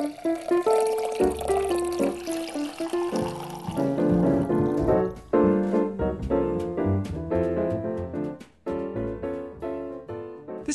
This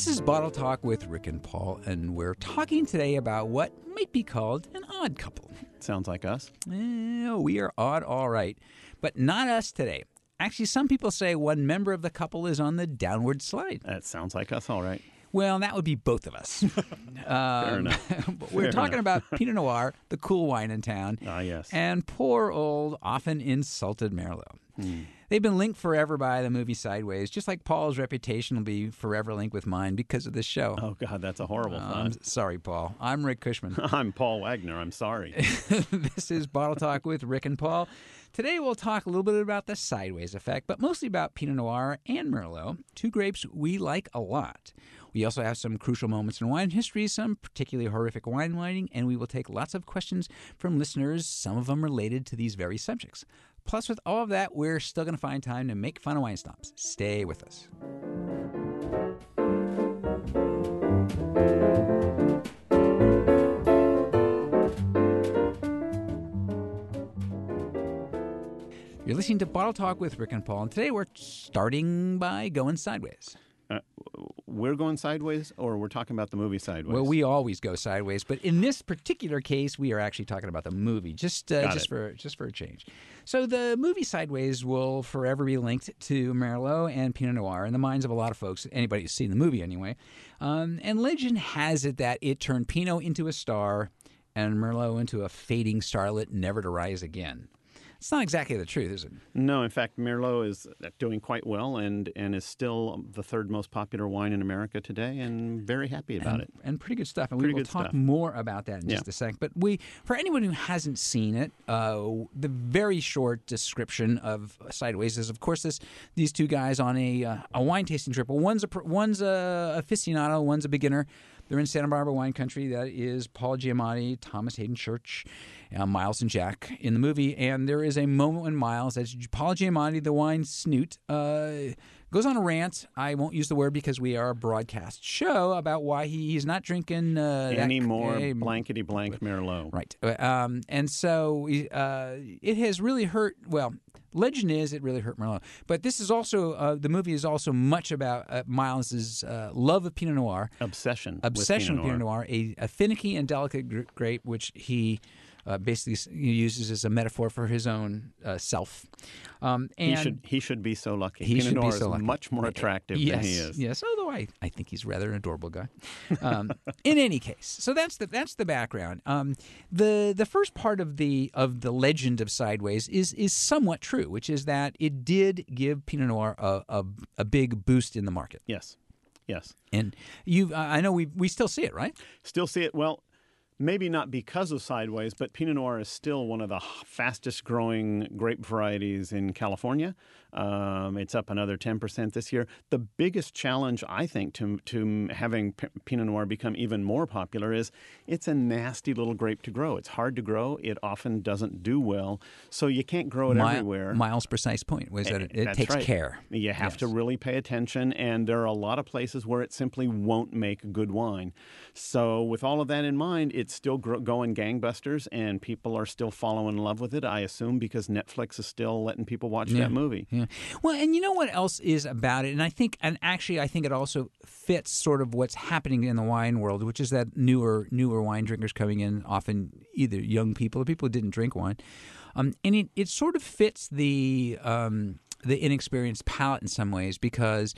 is Bottle Talk with Rick and Paul, and we're talking today about what might be called an odd couple. Sounds like us. Eh, we are odd, all right, but not us today. Actually, some people say one member of the couple is on the downward slide. That sounds like us, all right. Well, that would be both of us. Fair enough. but we're Fair talking about Pinot Noir, the cool wine in town, Ah, yes. and poor old, often insulted Merlot. Hmm. They've been linked forever by the movie Sideways, just like Paul's reputation will be forever linked with mine because of this show. Oh, God, that's a horrible I'm thought. sorry, Paul. I'm Rick Cushman. I'm Paul Wagner. I'm sorry. this is Bottle Talk with Rick and Paul. Today we'll talk a little bit about the sideways effect, but mostly about Pinot Noir and Merlot, two grapes we like a lot. We also have some crucial moments in wine history, some particularly horrific wine lighting, and we will take lots of questions from listeners, some of them related to these very subjects. Plus, with all of that, we're still going to find time to make fun of wine stops. Stay with us. You're listening to Bottle Talk with Rick and Paul, and today we're starting by going sideways. Uh, we're going sideways, or we're talking about the movie Sideways? Well, we always go sideways, but in this particular case, we are actually talking about the movie, just uh, just it. for just for a change. So the movie Sideways will forever be linked to Merlot and Pinot Noir in the minds of a lot of folks. Anybody who's seen the movie, anyway. Um, and legend has it that it turned Pinot into a star and Merlot into a fading starlet, never to rise again. It's not exactly the truth, is it? No, in fact, Merlot is doing quite well and, and is still the third most popular wine in America today, and very happy about and, it. and pretty good stuff. And Pretty we will talk stuff. more about that in Yeah. just a sec. But we, for anyone who hasn't seen it, uh, the very short description of Sideways is, of course, this these two guys on a uh, a wine tasting trip. Well, one's a one's a aficionado, one's a beginner. They're in Santa Barbara wine country. That is Paul Giamatti, Thomas Hayden Church, uh, Miles and Jack in the movie. And there is a moment when Miles, as Paul Giamatti, the wine snoot, uh, goes on a rant. I won't use the word because we are a broadcast show about why he, he's not drinking uh, that- Any more eh, blankety blank Merlot. Right. Uh, Um, and so uh, it has really hurt. Well, legend is it really hurt Merlot. But this is also, uh, the movie is also much about uh, Miles's uh, love of Pinot Noir, Obsession. obsession with with Pinot Noir, a, a finicky and delicate grape, which he. Uh, basically, uses as a metaphor for his own uh, self, um, and He should he should be so lucky. he Pinot should be Noir so is lucky. much more attractive yes, than he is. Yes, although I, I think he's rather an adorable guy. Um, in any case, so that's the that's the background. Um, the the first part of the of the legend of Sideways is is somewhat true, which is that it did give Pinot Noir a, a, a big boost in the market. Yes, yes. And you, I know we we still see it, right? Still see it. Well, maybe not because of Sideways, but Pinot Noir is still one of the fastest growing grape varieties in California. Um, it's up another 10% this year. The biggest challenge, I think, to, to having P- Pinot Noir become even more popular is it's a nasty little grape to grow. It's hard to grow. It often doesn't do well. So you can't grow it Mi- everywhere. Miles' precise point was that it, it takes right. care. You have to really pay attention, and there are a lot of places where it simply won't make good wine. So, with all of that in mind, it's still gro- going gangbusters, and people are still falling in love with it. I assume because Netflix is still letting people watch Yeah. that movie. Yeah. Well, and you know what else is about it? And I think, and actually, I think it also fits sort of what's happening in the wine world, which is that newer, newer wine drinkers coming in, often either young people or people who didn't drink wine, um, and it, it sort of fits the um, the inexperienced palate in some ways because.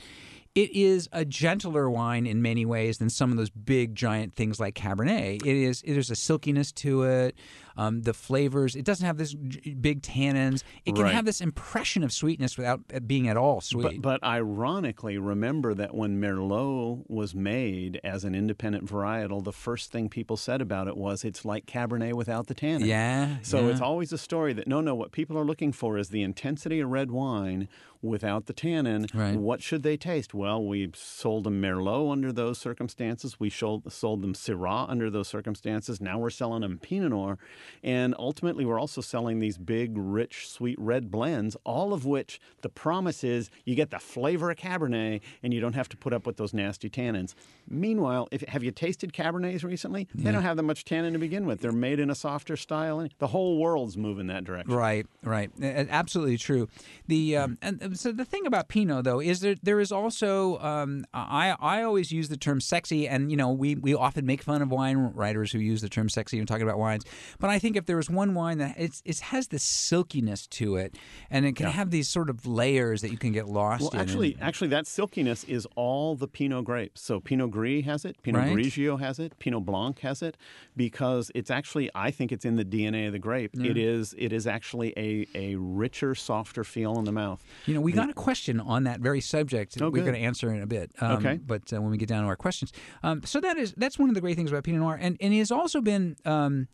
It is a gentler wine in many ways than some of those big, giant things like Cabernet. It is. There's a silkiness to it. Um, the flavors. It doesn't have this j- big tannins. It can Right. have this impression of sweetness without being at all sweet. But, but ironically, remember that when Merlot was made as an independent varietal, the first thing people said about it was it's like Cabernet without the tannin. yeah. So yeah. it's always a story that no, no, what people are looking for is the intensity of red wine without the tannin. Right. What should they taste? Well, we sold them Merlot under those circumstances. We sold, sold them Syrah under those circumstances. Now we're selling them Pinot Noir. And ultimately, we're also selling these big, rich, sweet red blends, all of which the promise is you get the flavor of Cabernet and you don't have to put up with those nasty tannins. Meanwhile, if have you tasted Cabernets recently? They don't have that much tannin to begin with. They're made in a softer style. And the whole world's moving that direction. Right, right, absolutely true. The um, and so the thing about Pinot though is there there is also um, I I always use the term sexy, and you know we we often make fun of wine writers who use the term sexy when talking about wines. But I think if there was one wine that it's it has this silkiness to it, and it can have these sort of layers that you can get lost Well, in. actually, actually, that silkiness is all the Pinot grapes. So Pinot Gris has it, Pinot Right. Grigio has it, Pinot Blanc has it, because it's actually, I think it's in the DNA of the grape. It is, it is actually a, a richer, softer feel in the mouth. You know, we got a question on that very subject. Oh, We're going to answer in a bit. Um, Okay. But uh, when we get down to our questions, um, so that is that's one of the great things about Pinot Noir, and and it has also been um,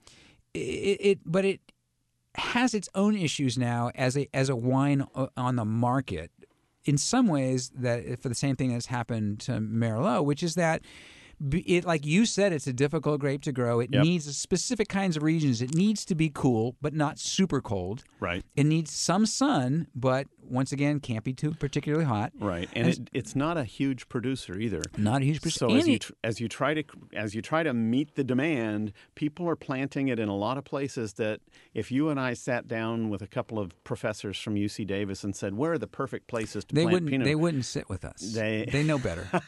it, it, but it has its own issues now as a as a wine on the market. In some ways, that for the same thing that's happened to Merlot, which is that. It like you said, it's a difficult grape to grow. It Yep. needs specific kinds of regions. It needs to be cool, but not super cold. Right. It needs some sun, but once again, can't be too particularly hot. Right, and it, it's not a huge producer either. Not a huge percent. So as you tr- as you try to as you try to meet the demand, people are planting it in a lot of places that if you and I sat down with a couple of professors from UC Davis and said where are the perfect places to they plant wouldn't. Pinot, They wouldn't sit with us. They- they know better.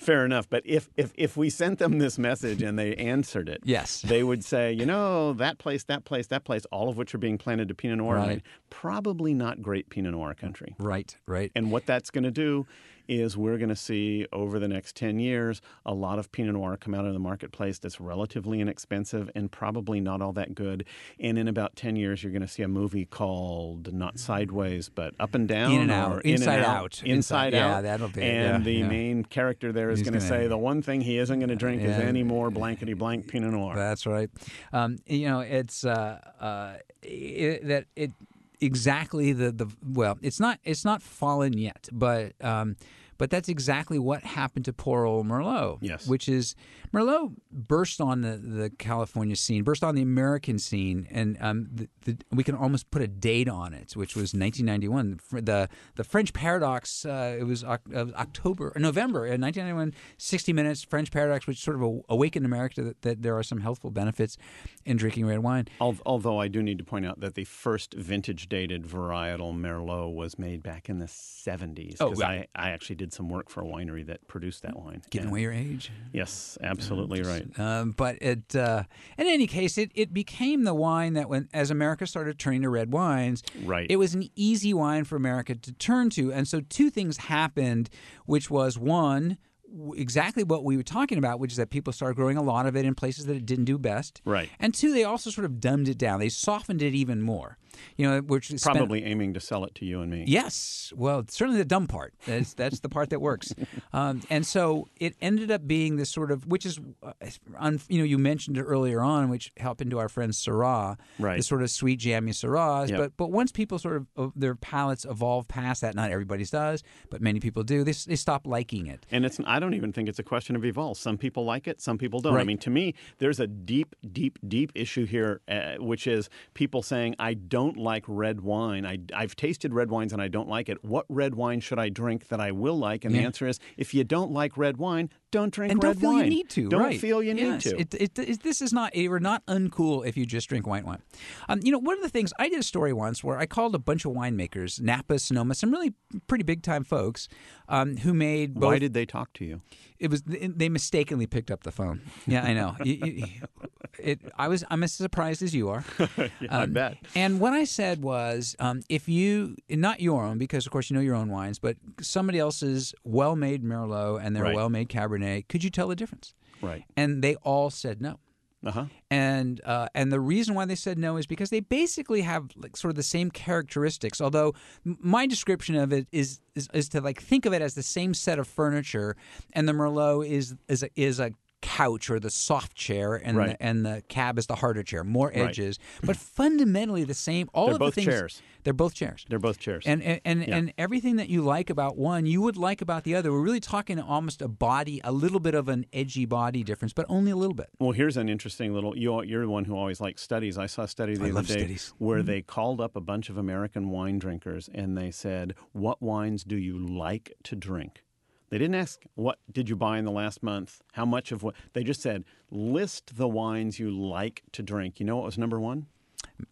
fair enough. But if if if we sent them this message and they answered it, Yes. they would say, you know, that place, that place, that place, all of which are being planted to Pinot Noir, Right. probably not great Pinot Noir country. right. Right. And what that's going to do is we're going to see over the next 10 years a lot of Pinot Noir come out of the marketplace that's relatively inexpensive and probably not all that good. And in about 10 years, you're going to see a movie called not Sideways, but Up and Down. In and or Out. In and Inside Out. Out. Inside Inside- yeah, Out. that'll be. And Yeah, the yeah. main character there is going to say the one thing he isn't going to drink is any more blankety blank Pinot Noir. That's right. Um, you know, it's uh, uh, it, that it exactly the the well, it's not it's not fallen yet, but um, but that's exactly what happened to poor old Merlot. Yes. which is Merlot burst on the, the California scene, burst on the American scene, and um, the, the, we can almost put a date on it, which was 1991. The the, French Paradox. Uh, it was uh, October, November, uh, 1991. 60 Minutes French Paradox, which sort of awakened America that, that there are some healthful benefits in drinking red wine. Although I do need to point out that the first vintage dated varietal Merlot was made back in the 70s. Oh, right. I, I actually did some work for a winery that produced that wine. Giving And- away your age. Yes, absolutely right. Um, but it, uh, in any case, it, it became the wine that when as America started turning to red wines, Right. it was an easy wine for America to turn to. And so two things happened, which was one, exactly what we were talking about, which is that people started growing a lot of it in places that it didn't do best. Right. And two, they also sort of dumbed it down. They softened it even more. You know, which spent- Probably aiming to sell it to you and me. Yes, well, certainly the dumb part. That's that's the part that works, um, and so it ended up being this sort of, which is, uh, un, you know, you mentioned it earlier on, which happened to our friend Syrah, Right. the sort of sweet jammy Syrahs. Yep. But but once people sort of uh, their palates evolve past that, not everybody's does, but many people do. They they stop liking it. And it's I don't even think it's a question of evolve. Some people like it, some people don't. I mean, to me, there's a deep, deep, deep issue here, uh, which is people saying I don't like red wine. I, I've tasted red wines and I don't like it. What red wine should I drink that I will like? And the answer is, if you don't like red wine, don't drink and red don't feel wine. you need to. Don't right. feel you Yes. need to. It, it, it, this is not you're not uncool if you just drink white wine. Um, you know, one of the things I did a story once where I called a bunch of winemakers, Napa, Sonoma, some really pretty big time folks, um, who made both. Why did they talk to you? it was they mistakenly picked up the phone. Yeah, I know. You- you- it, I was I'm as surprised as you are. I Um, bet. And what I said was, um, if you not your own, because of course you know your own wines, but somebody else's well-made Merlot and their Right. well-made Cabernet, could you tell the difference? Right. And they all said no. Uh huh. And uh, and the reason why they said no is because they basically have like sort of the same characteristics. Although my description of it is, is is to like think of it as the same set of furniture, and the Merlot is is a, is a couch or the soft chair, and Right. the, and the cab is the harder chair, more Right. edges, but fundamentally the same. All They're of both the things, chairs. They're both chairs. They're both chairs. And and and, Yeah. and everything that you like about one, you would like about the other. We're really talking almost a body, a little bit of an edgy body difference, but only a little bit. Well, here's an interesting little. You, you're the one who always likes studies. I saw a study the I other day studies. where Mm-hmm. they called up a bunch of American wine drinkers and they said, "What wines do you like to drink?" They didn't ask, "What did you buy in the last month? How much of what?" They just said, "List the wines you like to drink." You know what was number one?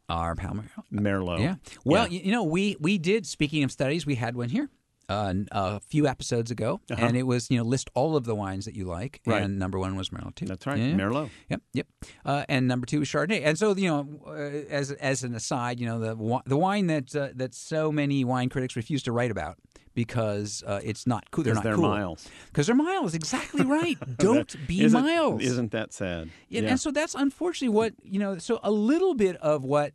Our Palmer. Merlot. Yeah. Well, Yeah. You, know, we we did. Speaking of studies, we had one here. Uh, a few episodes ago, Uh-huh. and it was you know list all of the wines that you like, Right. and number one was Merlot too. That's right, Yeah. Merlot. Yep, yep. Uh, and number two is Chardonnay. And so you know, uh, as as an aside, you know the the wine that uh, that so many wine critics refuse to write about because uh, it's not cool. They're Because not they're cool. miles. Because they're miles. Exactly right. Don't be Isn't- miles. Isn't that sad? And, and so that's unfortunately what you know. So a little bit of what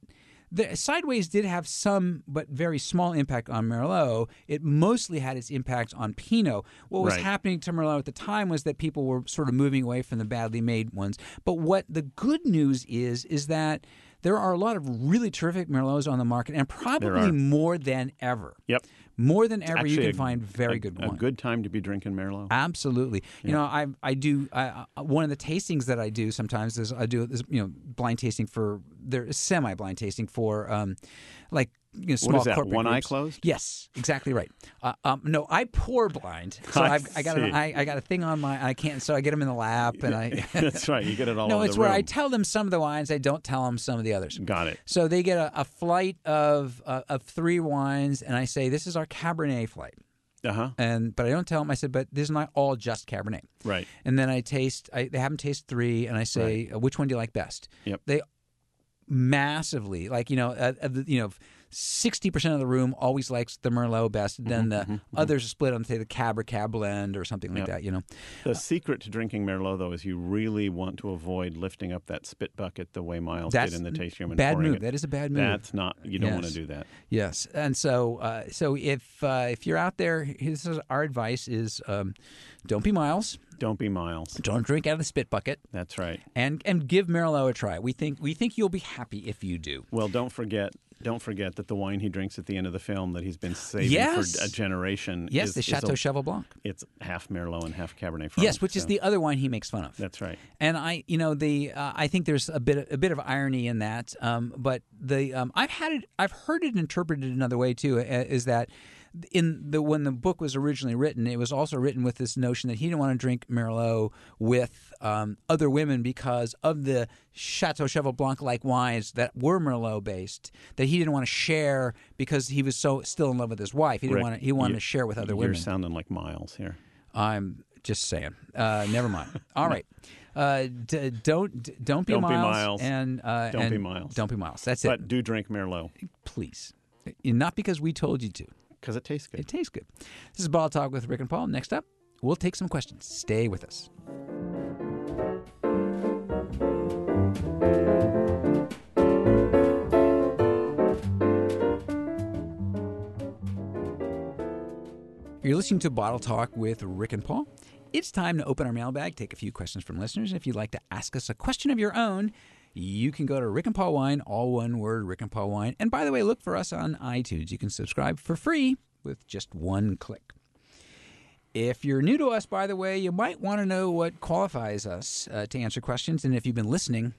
the Sideways did have some, but very small impact on Merlot. It mostly had its impact on Pinot. What was Right. happening to Merlot at the time was that people were sort of moving away from the badly made ones. But what the good news is is that there are a lot of really terrific Merlots on the market, and probably more than ever. Yep. More than ever, you can a- find very a, good wine. A good time to be drinking Merlot. Absolutely. You know, I I do I, one of the tastings that I do sometimes is I do this you know blind tasting for they're semi blind tasting for um like you know small is that, corporate one eye groups. closed? Yes, exactly right. Uh, um, no, I pour blind, so I I've, I got a. I, I got a thing on my I can't so I get them in the lap and I That's right. You get it all no it's where I tell them some of the wines I don't tell them some of the others. Got it. So they get a, a flight of uh, of three wines, and I say this is our Cabernet flight. Uh huh. And but I don't tell them. I said, but this is not all just Cabernet. Right. And then I taste. I, they have them taste three, and I say, uh, which one do you like best? Yep. They massively like you know uh, you know. Sixty percent of the room always likes the Merlot best. Then the others are split on say the Cab or Cab blend or something like Yep. that. You know, The secret to drinking Merlot, though, is you really want to avoid lifting up that spit bucket the way Miles did in the tasting room. and bad move. It. That is a bad move. That's not. You don't want to do that. Yes, and so uh, so if uh, if you're out there, this is our advice: is um, don't be Miles, Don't be Miles. don't drink out of the spit bucket, That's right. and and give Merlot a try. We think we think you'll be happy if you do. Well, don't forget. Don't forget that the wine he drinks at the end of the film that he's been saving Yes. for a generation. Yes, is, the Chateau Cheval Blanc. It's half Merlot and half Cabernet Franc. Yes, which is the other wine he makes fun of. That's right. And I, you know, the uh, I think there's a bit a bit of irony in that. Um, but the um, I've had it, I've heard it interpreted another way too. uh, Is that in the when the book was originally written, it was also written with this notion that he didn't want to drink Merlot with um, other women because of the Chateau Cheval Blanc like wines that were Merlot based. That he didn't want to share because he was so still in love with his wife. He didn't Rick, want to, he wanted you- to share with other You're women. sounding like Miles here. I'm just saying. Uh, never mind. All right. Uh, d- don't d- don't be Don't be miles, Miles. and uh, Don't be Miles. Don't be miles. That's But it. But do drink Merlot Please, not because we told you to. Because it tastes good. It tastes good. This is Bottle Talk with Rick and Paul. Next up, we'll take some questions. Stay with us. You're listening to Bottle Talk with Rick and Paul. It's time to open our mailbag, take a few questions from listeners. If you'd like to ask us a question of your own, you can go to Rick and Paul Wine, all one word, Rick and Paul Wine. And by the way, look for us on iTunes. You can subscribe for free with just one click. If you're new to us, by the way, you might want to know what qualifies us uh, to answer questions. And if you've been listening,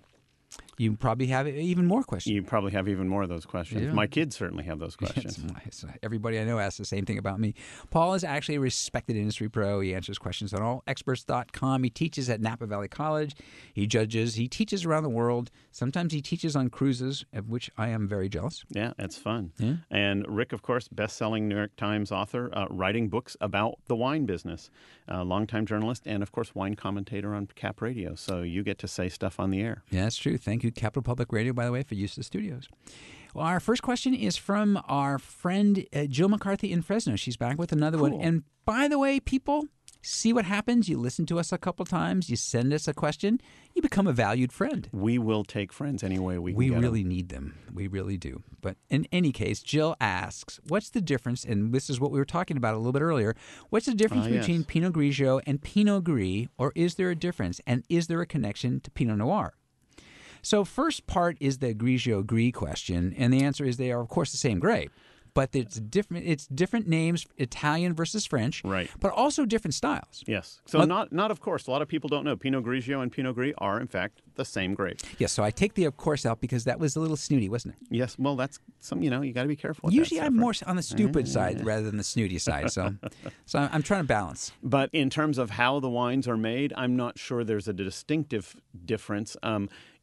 you probably have even more questions. You probably have even more of those questions. Yeah. My kids certainly have those questions. Everybody I know asks the same thing about me. Paul is actually a respected industry pro. He answers questions on allexperts.com. He teaches at Napa Valley College. He judges. He teaches around the world. Sometimes he teaches on cruises, of which I am very jealous. Yeah, that's fun. Yeah. And Rick, of course, best-selling New York Times author, uh, writing books about the wine business, uh, longtime journalist, and of course, wine commentator on Cap Radio. So you get to say stuff on the air. Yeah, that's true. Thank you, Capital Public Radio, by the way, for use of the studios. Well, our first question is from our friend uh, Jill McCarthy in Fresno. She's back with another one. And by the way, people, See what happens. You listen to us a couple times. You send us a question. You become a valued friend. We will take friends any way we can. We really need them. We really do. But in any case, Jill asks, "What's the difference?" And this is what we were talking about a little bit earlier. What's the difference Ah, yes. between Pinot Grigio and Pinot Gris, or is there a difference? And is there a connection to Pinot Noir? So, first part is the Grigio Gris question, and the answer is they are, of course, the same grape, but it's different. It's different names, Italian versus French, Right. But also different styles. Yes. So Well- not not of course. A lot of people don't know Pinot Grigio and Pinot Gris are in fact the same grape. Yes. So I take the of course out because that was a little snooty, wasn't it? Yes. Well, that's some. You know, you got to be careful. Usually, I'm more on the stupid side rather than the snooty side. So, so I'm trying to balance. But in terms of how the wines are made, I'm not sure there's a distinctive difference. Um,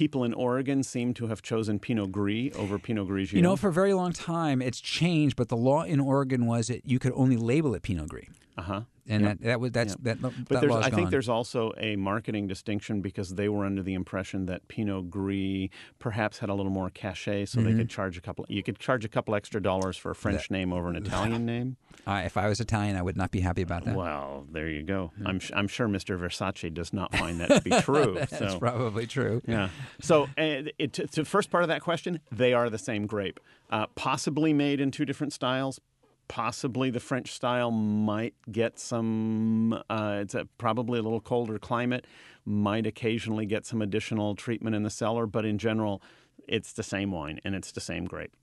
people in Oregon seem to have chosen Pinot Gris over Pinot Grigio. You know, for a very long time, it's changed, but the law in Oregon was that you could only label it Pinot Gris, uh huh. and that, that was that's that. But that there's, law's I think there's also a marketing distinction because they were under the impression that Pinot Gris perhaps had a little more cachet, so Mm-hmm. they could charge a couple. You could charge a couple extra dollars for a French name over an Italian name. I, if I was Italian, I would not be happy about that. Well, there you go. I'm sh- I'm sure Mr. Versace does not find that to be true. That's so. probably true. Yeah. So, uh, it, to, the first part of that question, they are the same grape, uh, possibly made in two different styles. Possibly the French style might get some. Uh, it's a, probably a little colder climate. Might occasionally get some additional treatment in the cellar, but in general, it's the same wine and it's the same grape.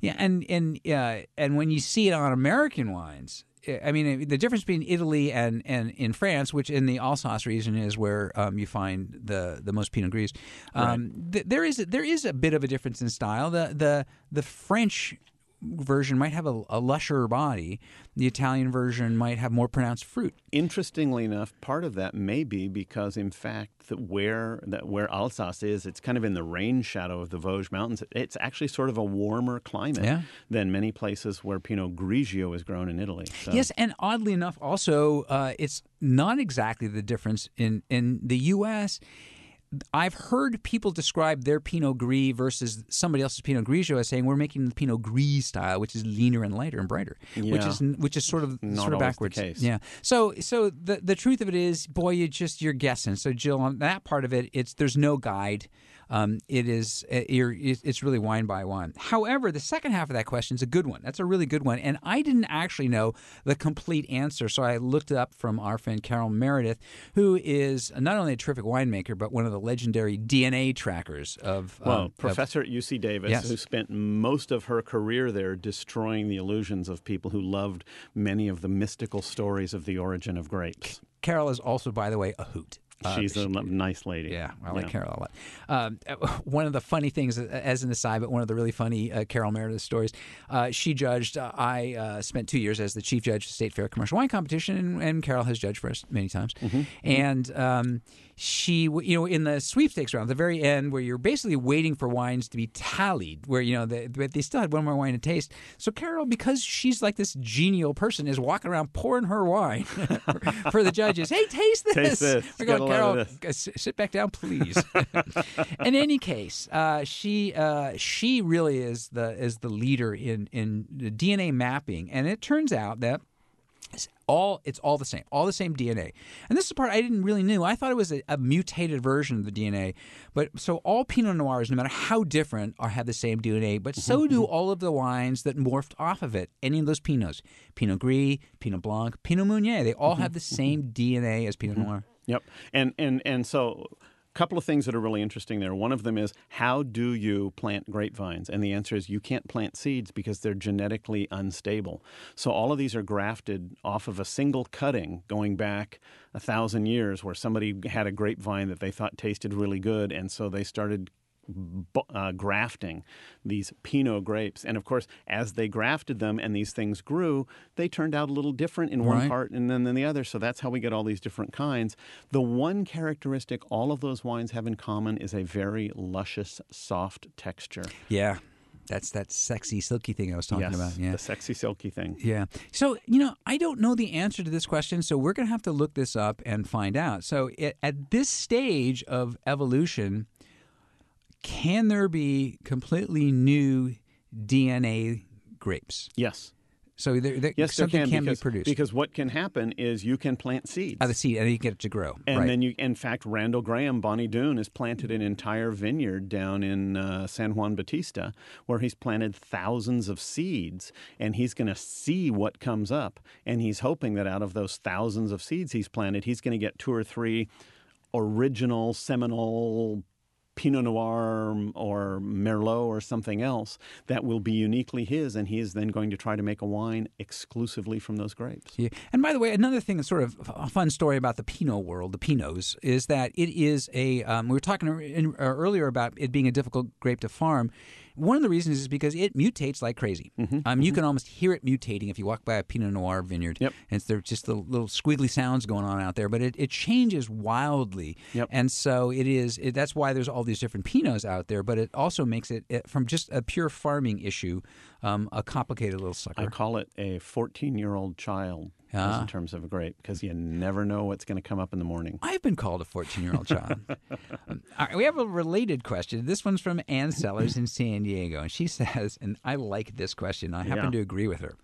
Yeah, and and uh, and when you see it on American wines, I mean the difference between Italy and, and in France, which in the Alsace region is where um, you find the, the most Pinot Gris, um, th- there is there is a bit of a difference in style. The the the French version might have a, a lusher body. The Italian version might have more pronounced fruit. Interestingly enough, part of that may be because, in fact, that where that where Alsace is, it's kind of in the rain shadow of the Vosges Mountains. It's actually sort of a warmer climate Yeah. than many places where Pinot Grigio is grown in Italy. So, Yes, and oddly enough, also uh, it's not exactly the difference in in the U.S. I've heard people describe their Pinot Gris versus somebody else's Pinot Grigio as saying we're making the Pinot Gris style, which is leaner and lighter and brighter, which is which is sort of Not sort of backwards. Yeah. So so the the truth of it is, boy, you just you're guessing. So Jill, on that part of it, it's there's no guide. Um, it is uh, you're, it's really wine by wine. However, the second half of that question is a good one. That's a really good one, and I didn't actually know the complete answer, so I looked it up from our friend Carole Meredith, who is not only a terrific winemaker but one of the legendary DNA trackers of Well, um, of- professor at UC Davis, Yes. who spent most of her career there destroying the illusions of people who loved many of the mystical stories of the origin of grapes. Carole is also, by the way, a hoot. Uh, She's a l- nice lady. Yeah, I like Carole a lot. Um, uh, one of the funny things, uh, as an aside, but one of the really funny uh, Carole Meredith stories, uh, she judged. Uh, I uh, spent two years as the chief judge of the State Fair Commercial Wine Competition, and, and Carole has judged for us many times. And um, she, you know, in the sweepstakes round, the very end, where you're basically waiting for wines to be tallied, where you know they, but they still had one more wine to taste. So Carole, because she's like this genial person, is walking around pouring her wine for the judges. Hey, taste this. Taste this. We're Get going, Carole. Uh, sit back down, please. in any case, uh, she uh, she really is the is the leader in in the DNA mapping, and it turns out that it's all it's all the same, all the same DNA. And this is the part I didn't really knew. I thought it was a, a mutated version of the DNA. But so all Pinot Noirs, no matter how different, are have the same DNA. But so mm-hmm, do mm-hmm. all of the wines that morphed off of it. Any of those Pinots, Pinot Gris, Pinot Blanc, Pinot Meunier, they all mm-hmm, have the same DNA as Pinot Noir. Yep. And and and so couple of things that are really interesting there. One of them is how do you plant grapevines? And the answer is you can't plant seeds because they're genetically unstable. So all of these are grafted off of a single cutting going back a thousand years where somebody had a grapevine that they thought tasted really good and so they started uh, grafting these Pinot grapes. And of course, as they grafted them and these things grew, they turned out a little different in one Right. part and then in the other. So that's how we get all these different kinds. The one characteristic all of those wines have in common is a very luscious, soft texture. Yeah, that's that sexy, silky thing I was talking yes, about. Yeah. the sexy, silky thing. Yeah. So, you know, I don't know the answer to this question, so we're going to have to look this up and find out. So, it, at this stage of evolution, can there be completely new DNA grapes? Yes. So there, there, Yes, there something can, can because, be produced because what can happen is you can plant seeds. out the seed, and you get it to grow. And right. then you, in fact, Randall Grahm, Bonny Doon, has planted an entire vineyard down in uh, San Juan Bautista where he's planted thousands of seeds and he's going to see what comes up. And he's hoping that out of those thousands of seeds he's planted, he's going to get two or three original, seminal Pinot Noir or Merlot or something else that will be uniquely his, and he is then going to try to make a wine exclusively from those grapes. Yeah. And by the way, another thing that's sort of a fun story about the Pinot world, the Pinots, is that it is a. Um, we were talking uh, earlier about it being a difficult grape to farm. One of the reasons is because it mutates like crazy. Mm-hmm. Um, you can almost hear it mutating if you walk by a Pinot Noir vineyard. Yep. And it's there just the little squiggly sounds going on out there, but it, it changes wildly. Yep. And so it is. It, that's why there's all these different Pinots out there. But it also makes it, it from just a pure farming issue, um, a complicated little sucker. I call it a 14 year old child as Ah. in terms of a grape because you never know what's going to come up in the morning. I've been called a 14 year old child. Um, right, we have a related question. This one's from Ann Sellers in San Diego. And she says, and I like this question, I happen Yeah. to agree with her.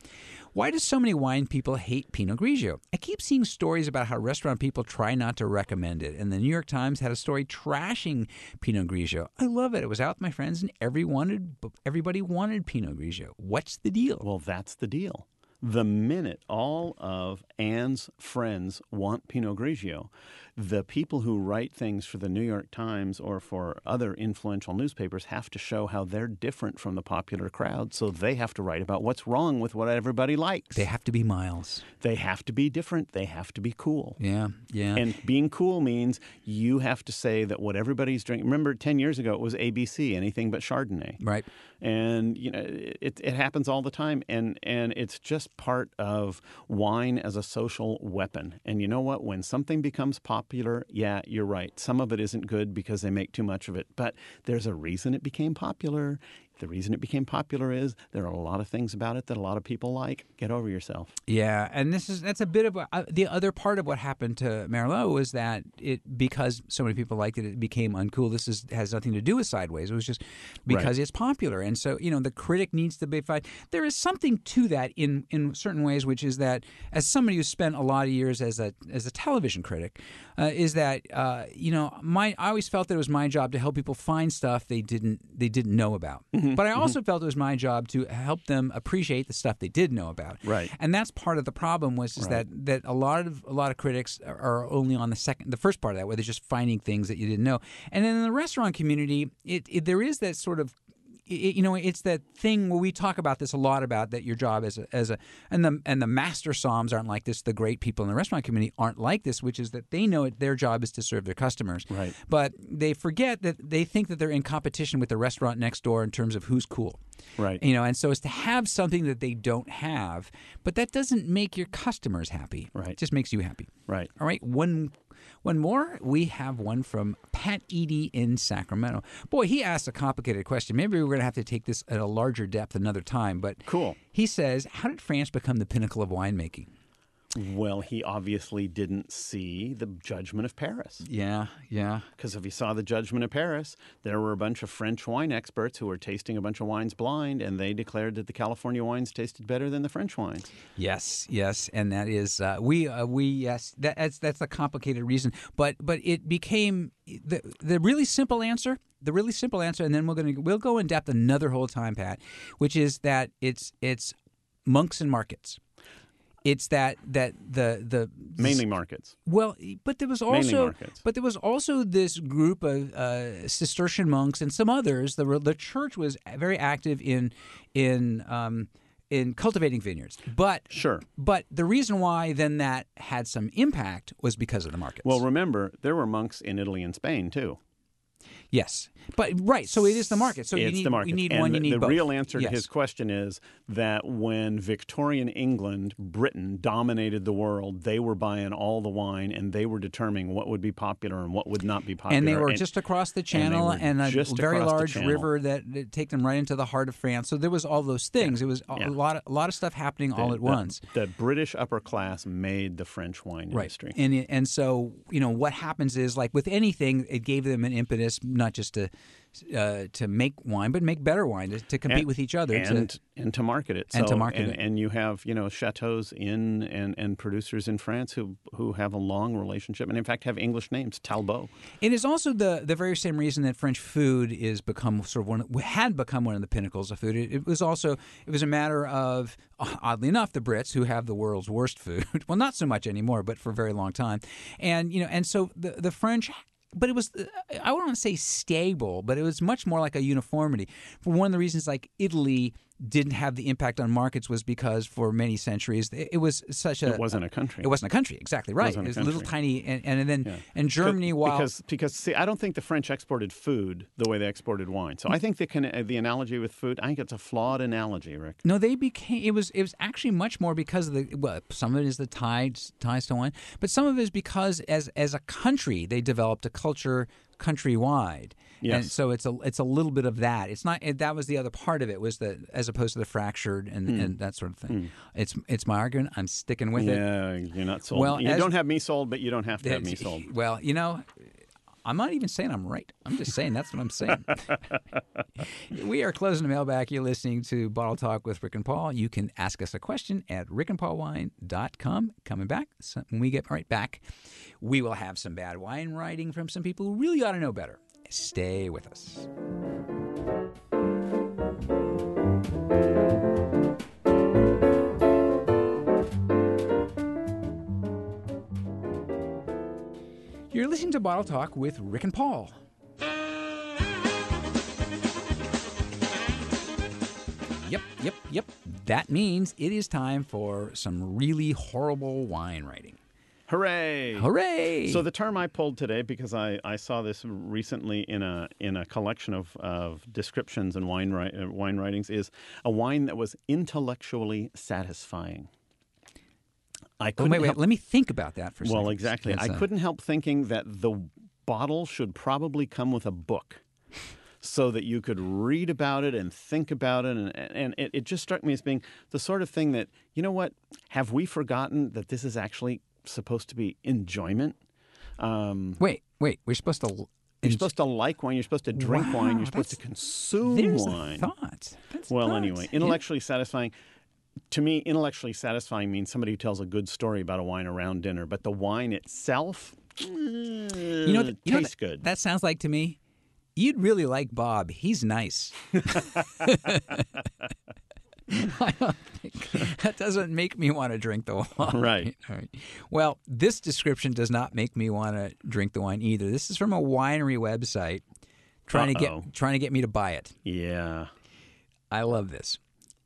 Why do so many wine people hate Pinot Grigio? I keep seeing stories about how restaurant people try not to recommend it. And the New York Times had a story trashing Pinot Grigio. I love it. It was out with my friends, and every wanted, everybody wanted Pinot Grigio. What's the deal? Well, that's the deal. The minute all of Anne's friends want Pinot Grigio, the people who write things for the New York Times or for other influential newspapers have to show how they're different from the popular crowd. So they have to write about what's wrong with what everybody likes. they have to be miles. They have to be different. They have to be cool. Yeah, yeah. And being cool means you have to say that what everybody's drinking. Remember, 10 years ago, it was ABC, anything but Chardonnay. right. And, you know, it, it happens all the time. And, and it's just part of wine as a social weapon. And you know what? When something becomes popular, yeah, you're right. Some of it isn't good because they make too much of it. But there's a reason it became popular. The reason it became popular is there are a lot of things about it that a lot of people like. Get over yourself. Yeah, and this is that's a bit of a, uh, the other part of what happened to Merlot was that it because so many people liked it, it became uncool. This is has nothing to do with Sideways. It was just because it's popular, and so you know the critic needs to be fight. There is something to that in in certain ways, which is that as somebody who spent a lot of years as a as a television critic, uh, is that uh, you know my I always felt that it was my job to help people find stuff they didn't they didn't know about. Mm-hmm. But I mm-hmm. also felt it was my job to help them appreciate the stuff they did know about. Right. And that's part of the problem was is that that a lot of a lot of critics are- are only on the second the first part of that where they're just finding things that you didn't know. And then in the restaurant community, it, it there is that sort of it, you know, it's that thing where we talk about this a lot about that your job as a, as a and the and the master somms aren't like this. The great people in the restaurant community aren't like this, which is that they know it, their job is to serve their customers. Right. But they forget that they think that they're in competition with the restaurant next door in terms of who's cool. Right. You know, and so it's to have something that they don't have, but that doesn't make your customers happy. Right. It just makes you happy. Right. All right, one one more. We have one from Pat Eady in Sacramento. Boy, he asked a complicated question. Maybe we're going to have to take this at a larger depth another time. But Cool. He says, "How did France become the pinnacle of winemaking?" Well, he obviously didn't see the Judgment of Paris. Yeah, yeah. Because if he saw the Judgment of Paris, there were a bunch of French wine experts who were tasting a bunch of wines blind, and they declared that the California wines tasted better than the French wines. Yes, yes, and that is uh, we uh, we yes that, that's that's a complicated reason, but but it became the the really simple answer. The really simple answer, and then we're gonna we'll go in depth another whole time, Pat, which is that it's it's monks and markets. It's that that the the Mainly markets. well, but there was Mainly also, markets. but there was also this group of uh, Cistercian monks and some others. The the church was very active in in um, in cultivating vineyards, but Sure. but the reason why then that had some impact was because of the markets. Well, remember, there were monks in Italy and Spain, too. Yes, but right. So it is the market. So you need the market. you need and one. the, You need the both. real answer Yes. to his question is that when Victorian England, Britain dominated the world, they were buying all the wine and they were determining what would be popular and what would not be popular. and they were just across the channel were and, a very large river that, that take them right into the heart of France. So there was all those things. It was a Yeah. lot of, a lot of stuff happening all at the, once. The British upper class made the French wine industry. And and so you know what happens is like with anything, it gave them an impetus. Not not just to uh, to make wine, but make better wine to, to compete And- with each other. and to, and to market it. and to market and, it. And you have you know chateaus in and, and producers in France who who have a long relationship and in fact have English names. Talbot. It is also the the very same reason that French food is become sort of one had become one of the pinnacles of food. It, it was also it was a matter of oddly enough the Brits who have the world's worst food. well, not so much anymore, but for a very long time, and you know, and so the the French. But it was, I wouldn't say stable, but it was much more like a uniformity. For one of the reasons, like Italy didn't have the impact on markets was because for many centuries it it was such a It wasn't a country. it wasn't a country exactly right wasn't it was a little tiny and, and then Yeah. and Germany while because because see I don't think the French exported food the way they exported wine. So I think the can, the analogy with food I think it's a flawed analogy, Rick. No, they became. It was. It was actually much more because of the. Well, some of it is the ties ties to wine, but some of it is because as as a country they developed a culture countrywide. And so it's a it's a little bit of that. It's not. It, that was the other part of it was that as opposed to the fractured and, Hmm. and that sort of thing. It's it's my argument. I'm sticking with it. Yeah, you're not sold. Well, you as- don't have me sold, but you don't have to have me sold. Well, you know, I'm not even saying I'm right. I'm just saying that's what I'm saying. we are closing the mailbag. You're listening to Bottle Talk with Rick and Paul. You can ask us a question at rickandpaulwine.com. Coming back, so when we get right back, we will have some bad wine writing from some people who really ought to know better. Stay with us. You're listening to Bottle Talk with Rick and Paul. Yep, yep, yep. That means it is time for some really horrible wine writing. Hooray! Hooray! So the term I pulled today, because I, I saw this recently in a in a collection of, of descriptions and wine uh, wine writings, is a wine that was intellectually satisfying. I oh, couldn't wait, wait. help, Let me think about that for a second. well, exactly. That's I a- couldn't help thinking that the bottle should probably come with a book. So that you could read about it and think about it, and, and it, it just struck me as being the sort of thing that you know what? Have we forgotten that this is actually supposed to be enjoyment? Um, Wait, wait. We're supposed to. you're supposed to like wine. You're supposed to drink wine. You're supposed to consume There's wine. the thought. That's Well, thought. anyway, Yeah. intellectually satisfying. To me, intellectually satisfying means somebody who tells a good story about a wine around dinner, but the wine itself, mm. eh, You know, th- you know tastes that- good. That sounds like to me. You'd really like Bob. He's nice. I don't think that doesn't make me want to drink the wine. Right. All right. Well, this description does not make me want to drink the wine either. This is from a winery website trying to Uh-oh. get trying to get me to buy it. yeah. I love this.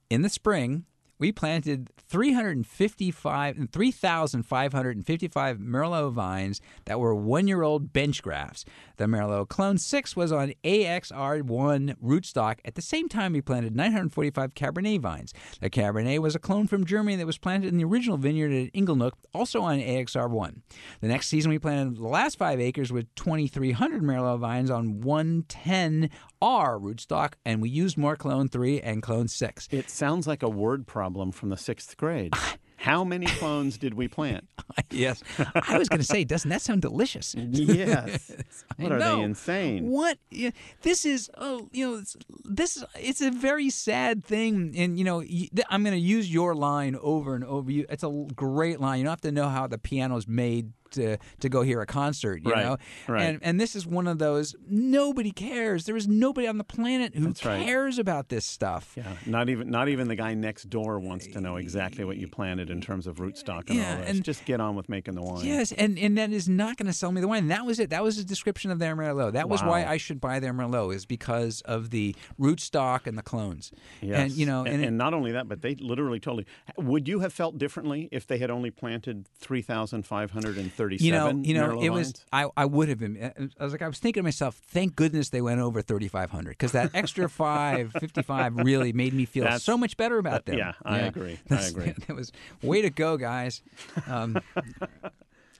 In the spring, we planted 355 3,555 Merlot vines that were one-year-old bench grafts. The Merlot Clone 6 was on AXR1 rootstock. At the same time, we planted 945 Cabernet vines. The Cabernet was a clone from Germany that was planted in the original vineyard at Inglenook, also on AXR1. The next season, we planted the last five acres with 2,300 Merlot vines on 110R rootstock, and we used more Clone 3 and Clone 6. It sounds like a word problem from the sixth grade. How many clones did we plant? yes. I was going to say, doesn't that sound delicious? Yes. What are they insane? What yeah, this is? Oh, you know, it's, this is it's a very sad thing, and you know, I'm going to use your line over and over. It's a great line. You don't have to know how the piano's made to to go hear a concert. You Right, know, right. and and this is one of those. Nobody cares. There is nobody on the planet who That's right. cares about this stuff. Yeah, not even not even the guy next door wants to know exactly what you eh, planted in terms of rootstock and Yeah, all this. and- Just get on with making the wine. Yes, and, and that is not going to sell me the wine. And that was it. That was a description of their Merlot. That was why I should buy their Merlot is because of the rootstock and the clones. Yes. And you know, and, and, and not only that, but they literally told you. Would you have felt differently if they had only planted three thousand five hundred and thirty-seven? you know, you know, it was. I, I would have been. I was like, I was thinking to myself, thank goodness they went over thirty five hundred because that extra five fifty five really made me feel That's- so much better about them. yeah, I agree. I agree. That was way to go, guys. Um, all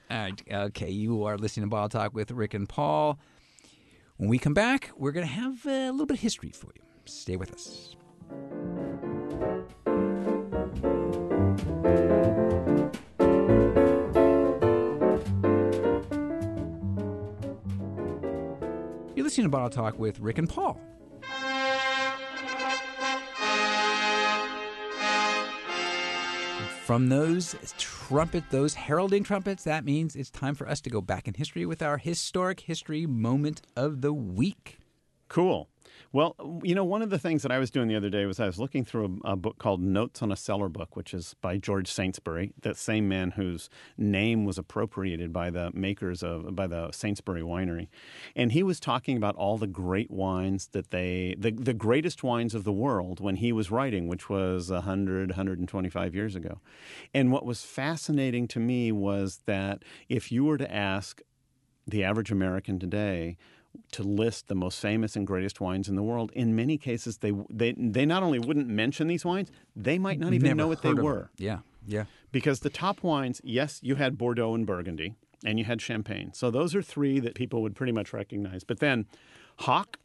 right, okay, you are listening to Bottle Talk with Rick and Paul. When we come back, we're going to have uh, a little bit of history for you. Stay with us. Listening to Bottle Talk with Rick and Paul. From those trumpet, those heralding trumpets, that means it's time for us to go back in history with our historic history moment of the week. Cool. Well, you know, one of the things that I was doing the other day was I was looking through a, a, book called Notes on a Cellar Book, which is by George Saintsbury, that same man whose name was appropriated by the makers of by the Saintsbury winery. And he was talking about all the great wines that they the, the greatest wines of the world when he was writing, which was 100 125 years ago. And what was fascinating to me was that if you were to ask the average American today, to list the most famous and greatest wines in the world. In many cases, they they they not only wouldn't mention these wines, they might not even Never know what they were. Yeah, yeah. Because the top wines, yes, you had Bordeaux and Burgundy, and you had Champagne. So those are three that people would pretty much recognize. But then Hock,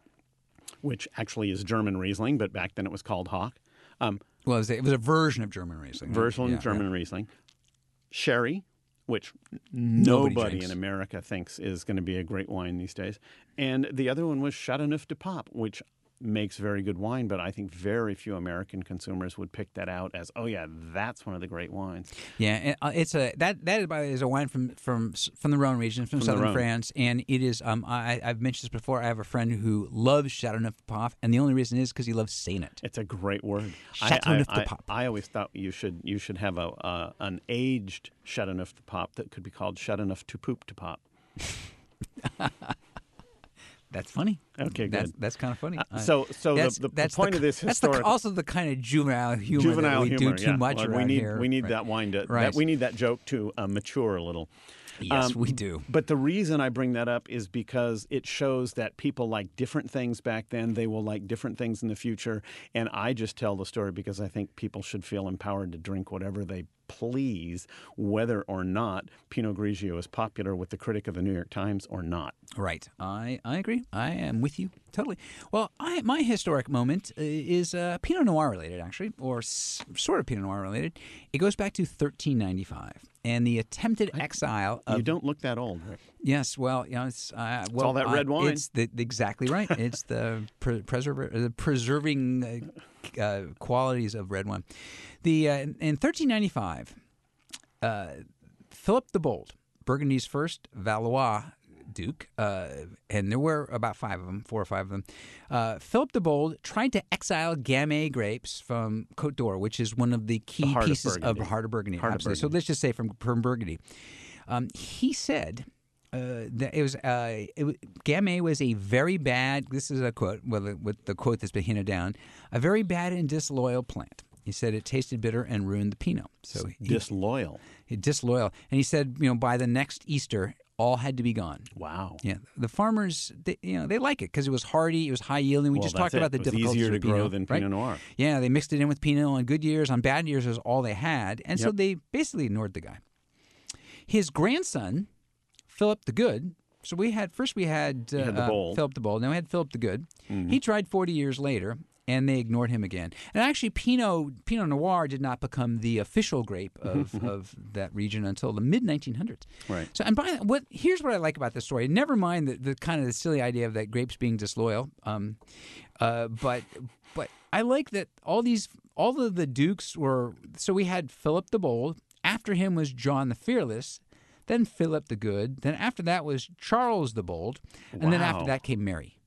which actually is German Riesling, but back then it was called Hock. Um, Well, it was, a, it was a version of German Riesling. version Yeah, German yeah. Riesling. Sherry, which Nobody nobody in America thinks is going to be a great wine these days. And the other one was Chateauneuf du Pape, which makes very good wine, but I think very few American consumers would pick that out as, oh yeah, that's one of the great wines. Yeah, uh, it's a that that is, by the way, is a wine from from from the Rhone region, from, the southern France, and it is. Um, I, I've mentioned this before. I have a friend who loves Chateauneuf du Pape, and the only reason is because he loves saying it. It's a great word. I, Chateauneuf I, I. I always thought you should you should have a uh, an aged Chateauneuf du Pape that could be called Chateauneuf to poop to pop. That's funny. Okay, That's good. that's kind of funny. Uh, so so that's, the, the, that's point the, of this that's the, also the kind of juvenile humor juvenile that we humor. do too yeah. much Well, we need here. we need Right. that wine to Right. that, we need that joke to uh, mature a little. Yes, Um, we do. But the reason I bring that up is because it shows that people like different things back then. They will like different things in the future. And I just tell the story because I think people should feel empowered to drink whatever they please, whether or not Pinot Grigio is popular with the critic of the New York Times or not. Right. I, I agree. I am with you totally. Well, I, my historic moment uh, is uh, Pinot Noir related, actually, or s- sort of Pinot Noir related. It goes back to 1395 and the attempted exile of. you don't look that old, Rick. Yes, well, you know, it's, uh, well, all that red wine. It's the, exactly right. It's the pre- preserver, the preserving uh, uh, qualities of red wine. The uh, in, in 1395, uh, Philip the Bold, Burgundy's first Valois duke, uh, and there were about five of them, four or five of them. Uh, Philip the Bold tried to exile Gamay grapes from Côte d'Or, which is one of the key of pieces of, Burgundy. heart of Burgundy. Heart of absolutely. So let's just say from from Burgundy. Um, he said uh, it was uh, it, Gamay was a very bad. This is a quote, well, with the quote that's been handed down, a very bad and disloyal plant. He said it tasted bitter and ruined the Pinot. So he, Disloyal. he disloyal, and he said, you know, by the next Easter, all had to be gone. Wow. Yeah, the farmers, they, you know, they like it because it was hardy, it was high yielding. We Well, just talked it. about the It difficulties easier to of grow Pinot, than? Pinot Noir. Yeah, they mixed it in with Pinot on good years. On bad years, it was all they had, and so they basically ignored the guy. His grandson, Philip the Good. So we had first we had, uh, had uh, Philip the Bold. Then we had Philip the Good. Mm-hmm. He tried forty years later, and they ignored him again. And actually, Pinot Pinot Noir did not become the official grape of, of that region until the mid 1900s. Right. So, and by what here's what I like about this story. Never mind the, the kind of the silly idea of that grapes being disloyal. Um, uh, but but I like that all these all of the dukes were. So we had Philip the Bold. After him was John the Fearless. Then Philip the Good. Then after that was Charles the Bold. And then after that came Mary.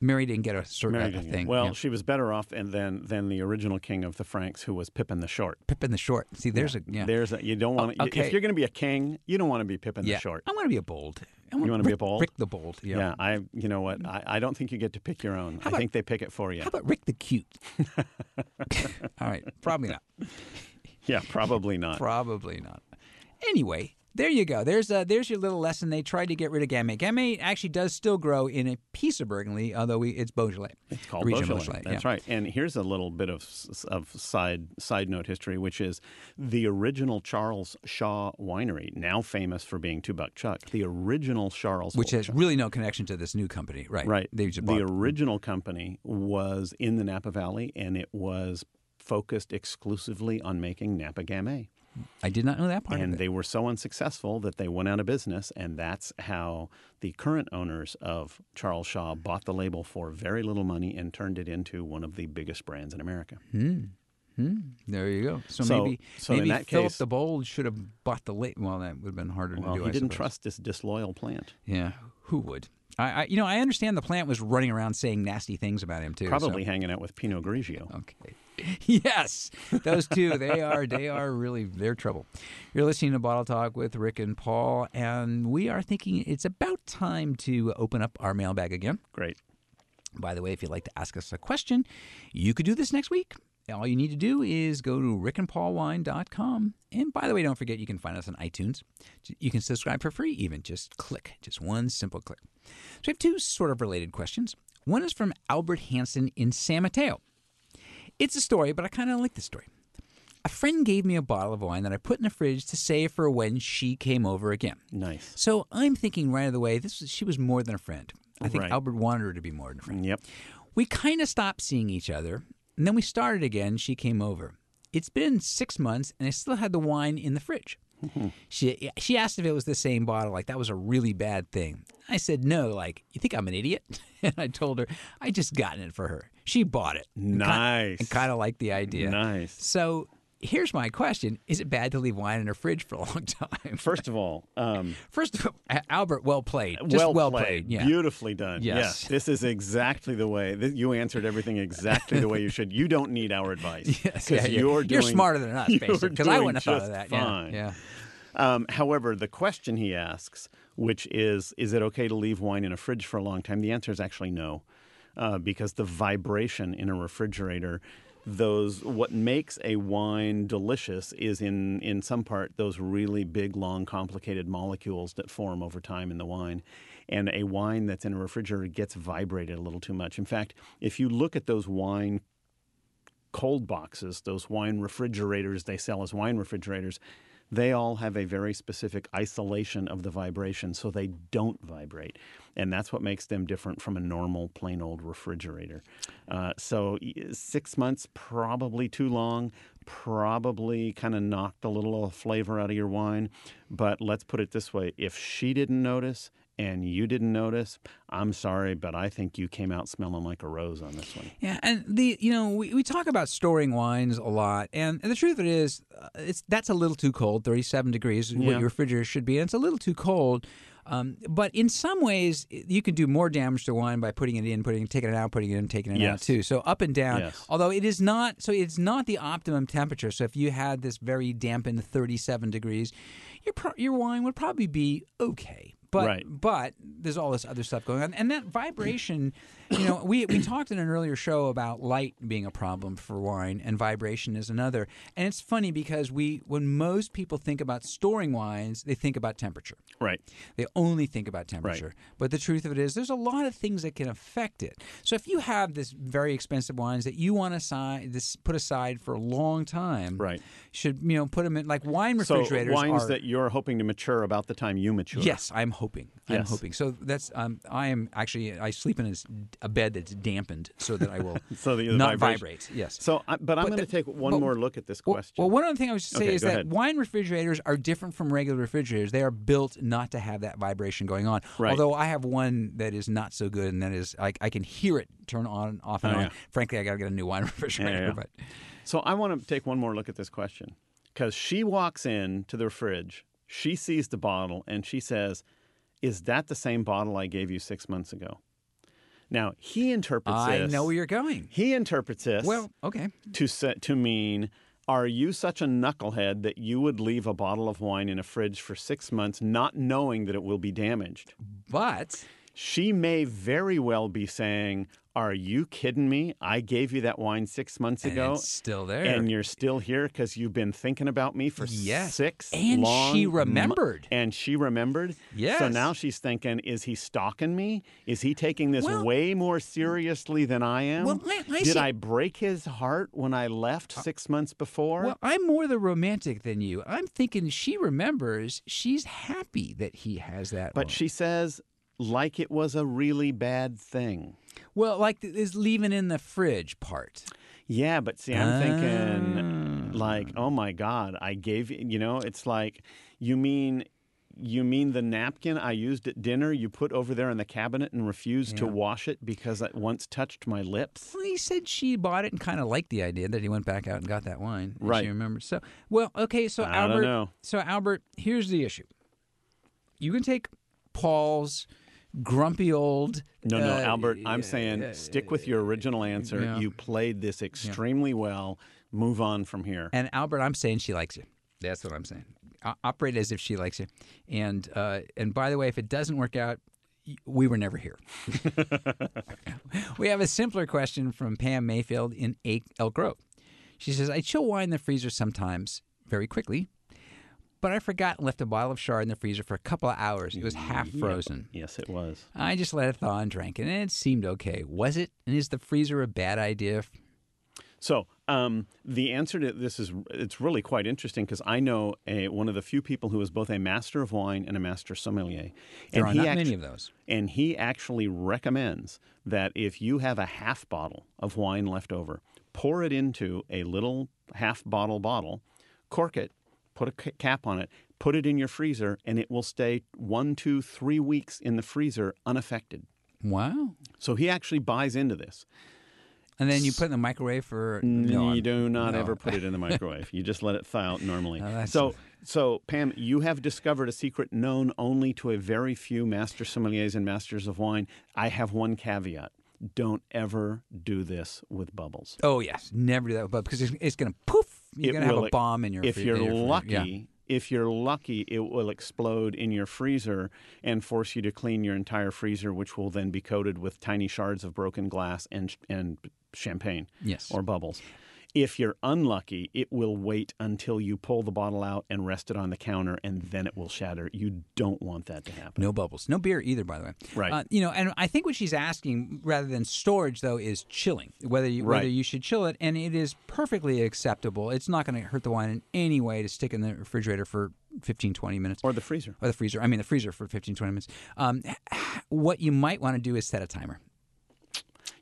Mary didn't get a certain Mary didn't get- thing. Well, yeah. she was better off and than than the original king of the Franks, who was Pippin the Short. Pippin the Short. See, there's a yeah. There's a, you don't want to, okay. if you're going to be a king, you don't want to be Pippin yeah. the Short. I want to be a bold. I want You wanna be a bold? Rick the Bold. Yeah. Yeah, I. You know what? I, I don't think you get to pick your own. I think they pick it for you. How about Rick the Cute? All right, probably not. yeah, probably not. Probably not. Anyway, there you go. There's uh, there's your little lesson. They tried to get rid of Gamay. Gamay actually does still grow in a piece of Burgundy, although we, it's Beaujolais. It's called Beaujolais. Beaujolais, That's yeah. right. And here's a little bit of of side side note history, which is the original Charles Shaw Winery, now famous for being Two Buck Chuck. The original Charles, Which has really no connection to this new company, right? right. They just the original company was in the Napa Valley, and it was focused exclusively on making Napa Gamay. I did not know that part and they were so unsuccessful that they went out of business, and that's how the current owners of Charles Shaw bought the label for very little money and turned it into one of the biggest brands in America. Hmm. Hmm. There you go. So, So- maybe so in maybe that Philip case- the Bold should have bought the late. Well, that would have been harder Well, to do. he I didn't suppose. trust this disloyal plant. Yeah, who would? I, I, you know, I understand the plant was running around saying nasty things about him too. so- Probably hanging out with Pinot Grigio. Okay. Yes, those two. They are. They are really. They're trouble. You're listening to Bottle Talk with Rick and Paul, and we are thinking it's about time to open up our mailbag again. Great. By the way, if you'd like to ask us a question, you could do this next week. All you need to do is go to rickandpaulwine.com. And by the way, don't forget you can find us on iTunes. You can subscribe for free, even. Just click, just one simple click. So we have two sort of related questions. One is from Albert Hansen in San Mateo. It's a story, but I kind of like the story. A friend gave me a bottle of wine that I put in the fridge to save for when she came over again. Nice. So I'm thinking right away, this was, she was more than a friend. I think Right. Albert wanted her to be more than a friend. Yep. We kind of stopped seeing each other, and then we started again. She came over. It's been six months, and I still had the wine in the fridge. Mm-hmm. she she asked if it was the same bottle, like that was a really bad thing. I said no, like you think I'm an idiot? and I told her I just gotten it for her. She bought it. Nice. And kind of liked the idea. Nice. So here's my question: Is it bad to leave wine in a fridge for a long time? First of all, um, First of all, Albert, well played. Just well, played. Yeah. Beautifully done. Yes. This is exactly the way. You answered everything exactly the way you should. You don't need our advice. Yes, yeah, yeah. You're, doing, smarter than us, basically. Because I wouldn't have thought of that. Yeah, Fine. Yeah. Um, however, the question he asks, which is, is it okay to leave wine in a fridge for a long time? The answer is actually no, uh, because the vibration in a refrigerator, those what makes a wine delicious is in in some part those really big, long, complicated molecules that form over time in the wine. And a wine that's in a refrigerator gets vibrated a little too much. In fact, if you look at those wine cold boxes, those wine refrigerators they sell as wine refrigerators, they all have a very specific isolation of the vibration so they don't vibrate. And that's what makes them different from a normal, plain old refrigerator. Uh, so, six months, probably too long, probably kind of knocked a little flavor out of your wine. But let's put it this way if she didn't notice, and you didn't notice, I'm sorry, but I think you came out smelling like a rose on this one. Yeah, and the you know we, we talk about storing wines a lot, and, the truth of it is, uh, it's that's a little too cold. Thirty seven degrees is what your refrigerator should be, and it's a little too cold. Um, but in some ways, you can do more damage to wine by putting it in, putting taking it out, putting it in, taking it out too. So up and down. Yes. Although it is not, so it's not the optimum temperature. So if you had this very dampened thirty seven degrees, your pro- your wine would probably be okay. But Right. but there's all this other stuff going on, and that vibration. You know, we we talked in an earlier show about light being a problem for wine, and vibration is another. And it's funny because we, when most people think about storing wines, they think about temperature. Right. They only think about temperature. Right. But the truth of it is, there's a lot of things that can affect it. So if you have this very expensive wines that you want to aside, this put aside for a long time, Right. Should you know put them in like wine refrigerators? So wines are, that you're hoping to mature about the time you mature. Yes, I'm hoping. Yes. I'm hoping. So that's um, I am actually I sleep in a, a bed that's dampened so that I will So that not vibration- vibrate. Yes. So, I, but I'm going to take one but- more look at this question. well, one other thing I was to say Okay, is that ahead. wine refrigerators are different from regular refrigerators. They are built not to have that vibration going on. Right. Although I have one that is not so good, and that is I, I can hear it turn on, off, and Oh, on. yeah. Frankly, I got to get a new wine refrigerator. yeah. But So I want to take one more look at this question because she walks in to the fridge, she sees the bottle, and she says, "Is that the same bottle I gave you six months ago?" Now he interprets I this. know where you're going. he interprets this Well, okay. to to mean. Are you such a knucklehead that you would leave a bottle of wine in a fridge for six months not knowing that it will be damaged? But She may very well be saying, Are you kidding me? I gave you that wine six months and ago. it's still there. And you're still here because you've been thinking about me for Yes. six And she mo- remembered. and she remembered. Yes. So now she's thinking, is he stalking me? Is he taking this Well- way more seriously than I am? Well, I- I Did see- I break his heart when I left uh, six months before? Well, I'm more the romantic than you. I'm thinking she remembers. She's happy that he has that. but one. she says, like it was a really bad thing. well, like th- is leaving in the fridge part. Yeah, but see, I'm thinking like, ah. oh my God, I gave you, you know, it's like, you mean. You mean the napkin I used at dinner you put over there in the cabinet and refused to wash it because it once touched my lips? Well, he said she bought it and kind of liked the idea that he went back out and got that wine. Right. She remembered. So, well, okay. So I Albert. So Albert, here's the issue. You can take Paul's grumpy old. No, no, uh, Albert, I'm saying uh, stick with your original answer. yeah. You played this extremely well. Move on from here. And Albert, I'm saying she likes you. That's what I'm saying. O- operate as if she likes you. And uh, and by the way, if it doesn't work out, we were never here. we have a simpler question from Pam Mayfield in Elk Grove. She says, "I chill wine in the freezer sometimes very quickly." But I forgot and left a bottle of Chard in the freezer for a couple of hours. It was half frozen. Yes, it was. I just let it thaw and drank it, and it seemed okay. Was it? And is the freezer a bad idea? So um, the answer to this is it's really quite interesting because I know a, one of the few people who is both a master of wine and a master sommelier. There and are he not actu- many of those. And he actually recommends that if you have a half bottle of wine left over, pour it into a little half bottle bottle, cork it, put a cap on it, put it in your freezer, and it will stay one, two, three weeks in the freezer unaffected. Wow. So he actually buys into this. And then you put it in the microwave for no, you do not no. ever put it in the microwave. you just let it thaw out normally. Oh, that's- so, so Pam, you have discovered a secret known only to a very few master sommeliers and masters of wine. I have one caveat: don't ever do this with bubbles. Oh yes, never do that, but because it's, it's going to poof. You're going to have a bomb in your. Freezer. If free- you're your lucky, yeah. if you're lucky, it will explode in your freezer and force you to clean your entire freezer, which will then be coated with tiny shards of broken glass and and champagne. Yes. or bubbles. If you're unlucky, it will wait until you pull the bottle out and rest it on the counter, and then it will shatter. You don't want that to happen. No bubbles, no beer either, by the way. Right. Uh, you know, and I think what she's asking, rather than storage, though, is chilling. Whether you whether you should chill it, and it is perfectly acceptable. It's not going to hurt the wine in any way to stick in the refrigerator for 15, 20 minutes. Or the freezer. or the freezer. I mean, the freezer for 15, 20 minutes. Um, what you might want to do is set a timer.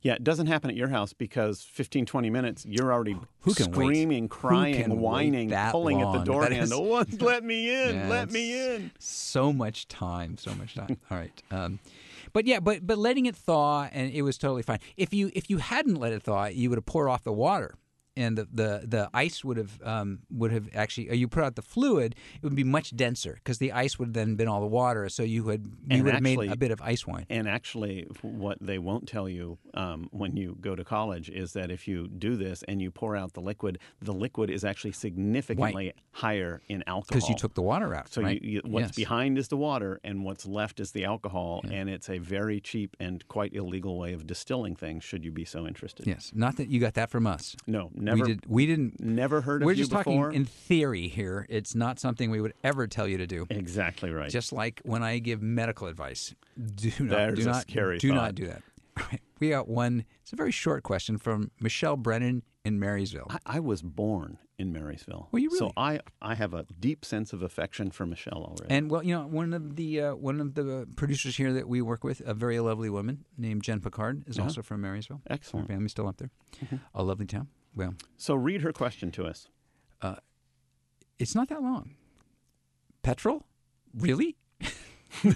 Yeah, it doesn't happen at your house because 15, 20 minutes, you're already Who can wait? screaming, Who crying, whining, pulling at the long? door That is- handle. Once, let me in, Yeah, let me in. So much time, so much time. All right. Um, but yeah, but but letting it thaw and it was totally fine. If you if you hadn't let it thaw, you would have poured off the water. And the, the, the ice would have um, would have actually or you put out the fluid it would be much denser because the ice would have then been all the water so you would you And would have made a bit of ice wine And actually, what they won't tell you um, when you go to college is that if you do this and you pour out the liquid, the liquid is actually significantly higher in alcohol. because you took the water out So right? you, you, what's Yes. behind is the water, and what's left is the alcohol, and it's a very cheap and quite illegal way of distilling things. Should you be so interested? yes not that you got that from us No, never, we did we didn't never heard of We're just before. talking in theory here. It's not something we would ever tell you to do. exactly right. Just like when I give medical advice, do not There's do not scary do thought. not do that. We got one. It's a very short question from Michelle Brennan in Marysville. I, I was born in Marysville. Were you really? So? I, I have a deep sense of affection for Michelle already. And well, you know, one of the uh, one of the producers here that we work with, a very lovely woman named Jen Picard, is also from Marysville. Her Excellent. family's still up there. Mm-hmm. A lovely town. Well, So read her question to us. Uh, it's not that long. Petrol? Really?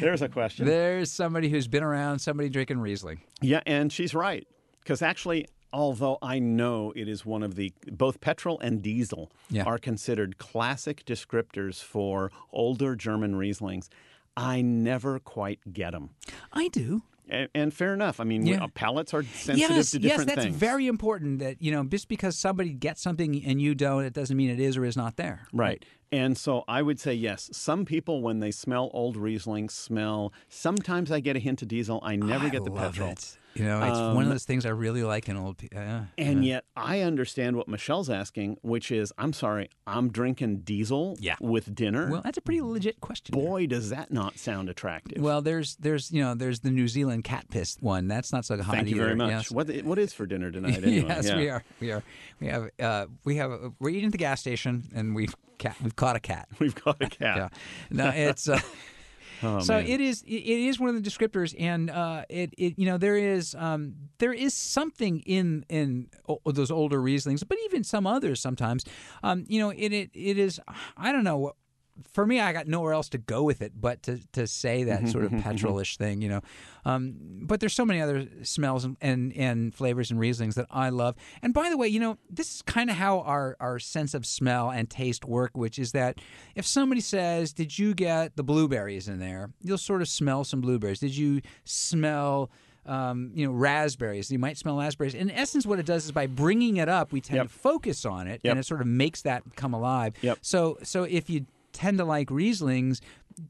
There's a question. There's somebody who's been around, somebody drinking Riesling. Yeah, and she's right. Because actually, although I know it is one of the both petrol and diesel Yeah. are considered classic descriptors for older German Rieslings, I never quite get them. I do. And, and fair enough. I mean, Yeah. uh, palates are sensitive yes, to yes, different that's things. very important. That you know, just because somebody gets something and you don't, it doesn't mean it is or is not there. Right. And so I would say yes. Some people, when they smell old Riesling, smell. Sometimes I get a hint of diesel. I never I get the petrol. It. You know, it's one Um, of those things I really like in old people. Uh, And yet, I understand what Michelle's asking, which is, I'm sorry, I'm drinking diesel Yeah. with dinner. well, that's a pretty legit question. there. Boy, does that not sound attractive. Well, there's there's you know there's the New Zealand cat piss one. That's not so hot Thank you either. very much. Yes. What what is for dinner tonight? Anyway? yes, Yeah. we are. We are. We have. Uh, we have. We're eating at the gas station, and we've cat. We've caught a cat. We've got a cat. Yeah. No, it's. Uh, Oh, so man. it is it it is one of the descriptors, and uh, it, it you know there is um, there is something in in o- those older Rieslings, but even some others sometimes. Um, you know, it, it it is I don't know. For me, I got nowhere else to go with it but to, to say that sort of petrolish thing, you know. Um, but there's so many other smells and, and, and flavors and Rieslings that I love. And by the way, you know, this is kind of how our, our sense of smell and taste work, which is that if somebody says, Did you get the blueberries in there? You'll sort of smell some blueberries. Did you smell um, you know, raspberries. You might smell raspberries. In essence, what it does is by bringing it up, we tend Yep. to focus on it, Yep. and it sort of makes that come alive. Yep. So, so if you tend to like Rieslings,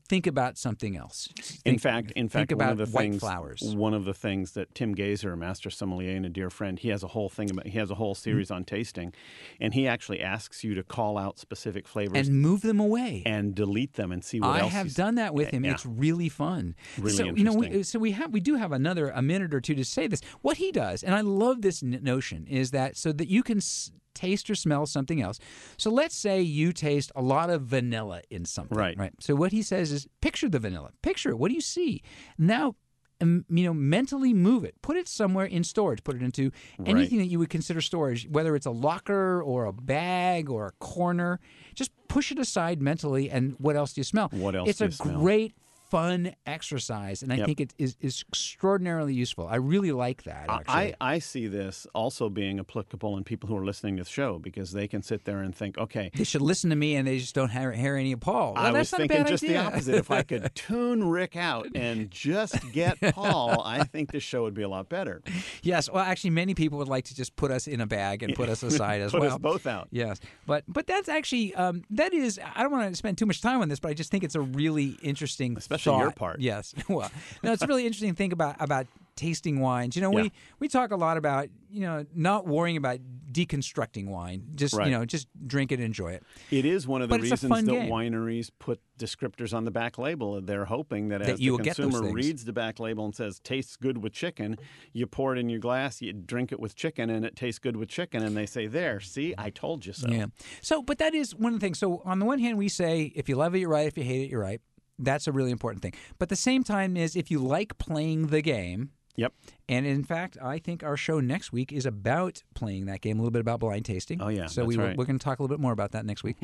think about something else. In fact, in think fact, about one of the things, flowers. one of the things that Tim Gaiser, a master sommelier and a dear friend, he has a whole thing about. He has a whole mm-hmm. series on tasting, and he actually asks you to call out specific flavors and move them away. and delete them and see what I else. I have done that with him. Yeah. It's really fun. Really so, You know, we, so we have we do have another a minute or two to say this. What he does, and I love this notion, is that so that you can s- taste or smell something else. So let's say you taste a lot of vanilla in something. Right. Right. So what he says is, picture the vanilla. Picture it. What do you see? Now. um, You know, mentally move it. Put it somewhere in storage. Put it into anything that you would consider storage, whether it's a locker or a bag or a corner. Just push it aside mentally. And what else do you smell? What else It's do a you smell? great, fun exercise, and I Yep. think it is, is extraordinarily useful. I really like that. Actually, I, I see this also being applicable in people who are listening to the show because they can sit there and think, okay, they should listen to me, and they just don't hear, hear any of Paul. Well, I was thinking just idea. the opposite. If I could tune Rick out and just get Paul, I think this show would be a lot better. yes, well, actually, many people would like to just put us in a bag and put us aside as Put well. us both out. Yes, but but that's actually um, that is. I don't want to spend too much time on this, but I just think it's a really interesting, Especially your part. Yes, well, no, it's a really interesting thing about about tasting wines. You know, Yeah. we we talk a lot about you know not worrying about deconstructing wine. Just Right. you know, just drink it, and enjoy it. It is one of the But reasons that game. wineries put descriptors on the back label. They're hoping that, That as you the will get those consumer reads the back label and says tastes good with chicken, you pour it in your glass, you drink it with chicken, and it tastes good with chicken, and they say, "There, see, I told you so." Yeah. So, but that is one of the things. So, on the one hand, we say if you love it, you're right. If you hate it, you're right. That's a really important thing. But the same time is if you like playing the game, Yep. and in fact, I think our show next week is about playing that game, a little bit about blind tasting. Oh, yeah, So we right. Mm-hmm. we're going to talk a little bit more about that next week.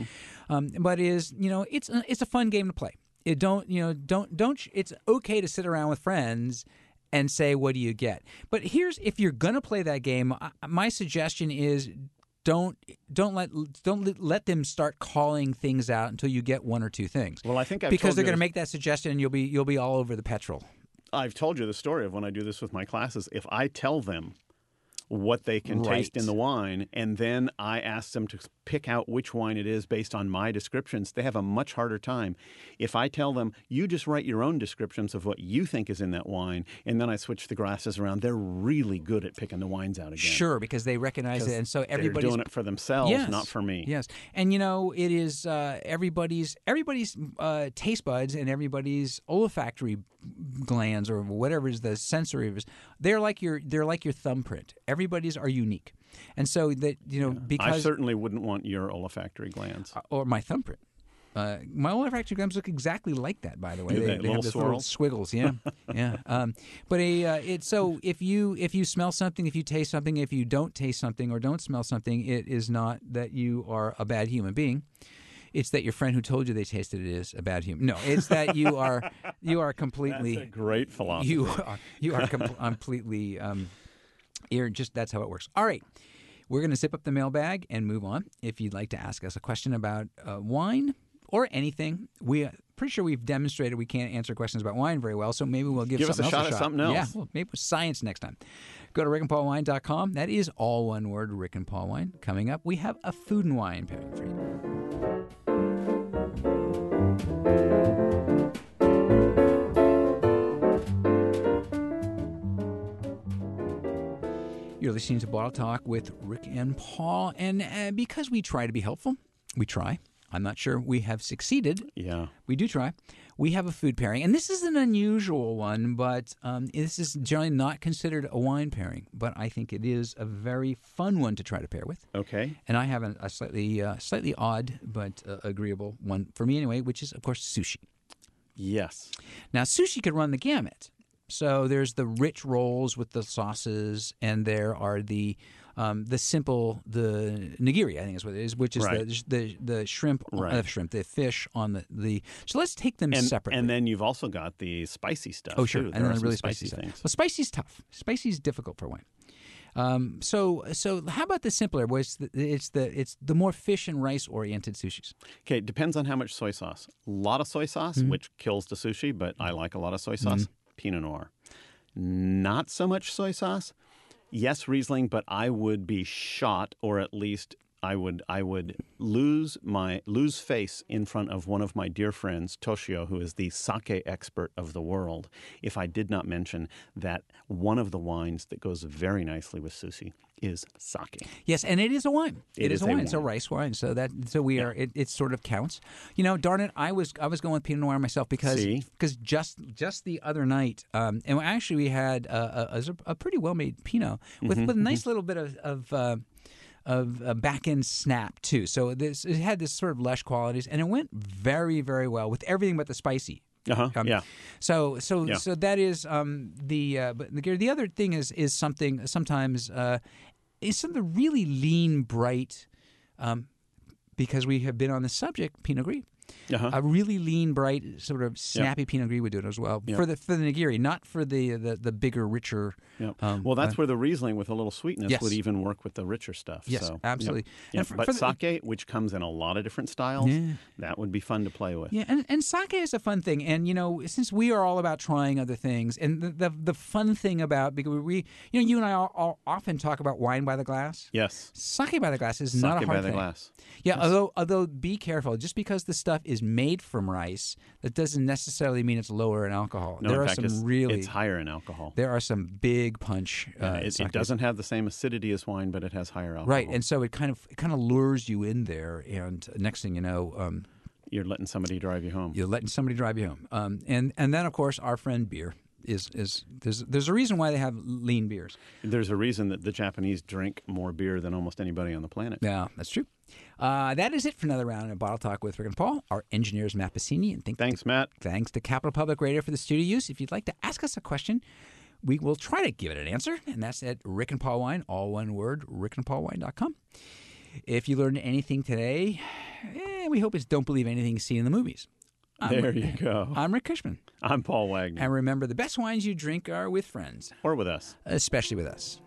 Um, but is you know it's a, it's a fun game to play. It don't you know don't don't sh- it's okay to sit around with friends and say what do you get. But here's if you're going to play that game, my suggestion is don't don't let don't let- them start calling things out until you get one or two things. Well, I think I've because they're going to make that suggestion and you'll be you'll be all over the petrol. I've told you the story of when I do this with my classes. If I tell them what they can taste in the wine, and then I ask them to pick out which wine it is based on my descriptions, they have a much harder time. If I tell them, you just write your own descriptions of what you think is in that wine, and then I switch the glasses around, they're really good at picking the wines out again. Sure, because they recognize it, and so They're everybody's doing it for themselves, Yes. not for me. Yes, and you know it is uh, everybody's everybody's uh, taste buds and everybody's olfactory glands or whatever is the sensory. They're like your they're like your thumbprint. Everybody's are unique, and so that you know I because I certainly wouldn't want your olfactory glands. or my thumbprint. Uh, my olfactory glands look exactly like that, by the way. Do they? have Little this swirls? squiggles, yeah, yeah. Um, but a uh, it's so if you if you smell something, if you taste something, if you don't taste something or don't smell something, it is not that you are a bad human being. It's that your friend who told you they tasted it is a bad human. No, it's that you are you are completely That's a great philosophy. you are you are com- completely um, you're just that's how it works. All right, we're going to zip up the mailbag and move on. If you'd like to ask us a question about uh, wine or anything, we. Are pretty sure we've demonstrated we can't answer questions about wine very well, so maybe we'll give, Give us a else shot a at shot. something else. Yeah, well, maybe with science next time. Go to rickandpaulwine.com. That is all one word, Rick and Paul Wine. Coming up, we have a food and wine pairing for you. You're listening to Bottle Talk with Rick and Paul. And uh, because we try to be helpful, we try. I'm not sure we have succeeded. yeah. We do try. We have a food pairing. And this is an unusual one, but um, this is generally not considered a wine pairing. But I think it is a very fun one to try to pair with. Okay. And I have a, a slightly, uh, slightly odd but uh, agreeable one for me anyway, which is, of course, sushi. Yes. Now, sushi could run the gamut. So there's the rich rolls with the sauces, and there are the um, the simple the nigiri, I think is what it is, which is Right. the, the the shrimp, Right. uh, shrimp, the fish on the, the. So let's take them And, separately. and then you've also got the spicy stuff. oh sure, too. and then really spicy, stuff. things. Well, spicy's tough. Spicy's difficult for wine. Um, so so how about the simpler? Where it's the, it's the it's the more fish and rice oriented sushis. Okay, depends on how much soy sauce. A lot of soy sauce, Mm-hmm. which kills the sushi, but I like a lot of soy sauce. Pinot Noir. Not so much soy sauce. Yes, Riesling, but I would be shot, or at least I would I would lose my lose face in front of one of my dear friends, Toshio, who is the sake expert of the world, if I did not mention that one of the wines that goes very nicely with sushi is sake. Yes, and it is a wine. It is, is a a wine. It's a rice wine. So that so we are. It, it sort of counts. You know, darn it, I was I was going with Pinot Noir myself because because just just the other night, um, and actually we had a, a, a pretty well made Pinot with Mm-hmm, with a nice little bit of. of uh, of a back end snap too, so this it had this sort of lush qualities, and it went very very well with everything but the spicy. Uh-huh. Um, yeah. So so Yeah. so that is um, the uh, but the the other thing is is something sometimes uh, is something really lean bright, um, because we have been on the subject Pinot Gris. Uh-huh. A really lean, bright, sort of snappy Pinot Gris would do it as well for the for the nigiri, not for the the, the bigger, richer. Yep. um, well, that's uh, where the Riesling with a little sweetness Yes. would even work with the richer stuff. Yes, so, absolutely. Yep. And for- but for the- sake, which comes in a lot of different styles, Yeah. that would be fun to play with. Yeah, and, and sake is a fun thing, and you know, since we are all about trying other things, and the the, the fun thing about because we, you know, you and I all, all often talk about wine by the glass. Yes. Sake by the glass is Sake not a hard by the thing. glass. Yeah, although although be careful. Just because the stuff is made from rice, that doesn't necessarily mean it's lower in alcohol. No, there in are fact, some it's, really it's higher in alcohol. there are some big punch. Uh, Uh, it, it doesn't have the same acidity as wine, but it has higher alcohol. Right, and so it kind of it kind of lures you in there, and next thing you know, um, you're letting somebody drive you home. you're letting somebody drive you home. Um, and and then of course our friend beer is is there's there's a reason why they have lean beers. There's a reason that the Japanese drink more beer than almost anybody on the planet. Yeah, that's true. Uh, that is it for another round of Bottle Talk with Rick and Paul. Our engineers Matt Bassini, and thank Thanks, Matt. Thanks to Capital Public Radio for the studio use. If you'd like to ask us a question, we will try to give it an answer, and that's at Rick and Paul Wine, all one word, rickandpaulwine.com. If you learned anything today, eh, we hope it's don't believe anything seen in the movies. I'm, There you go. I'm Rick Kushman. I'm Paul Wagner. And remember, the best wines you drink are with friends, or with us. especially with us.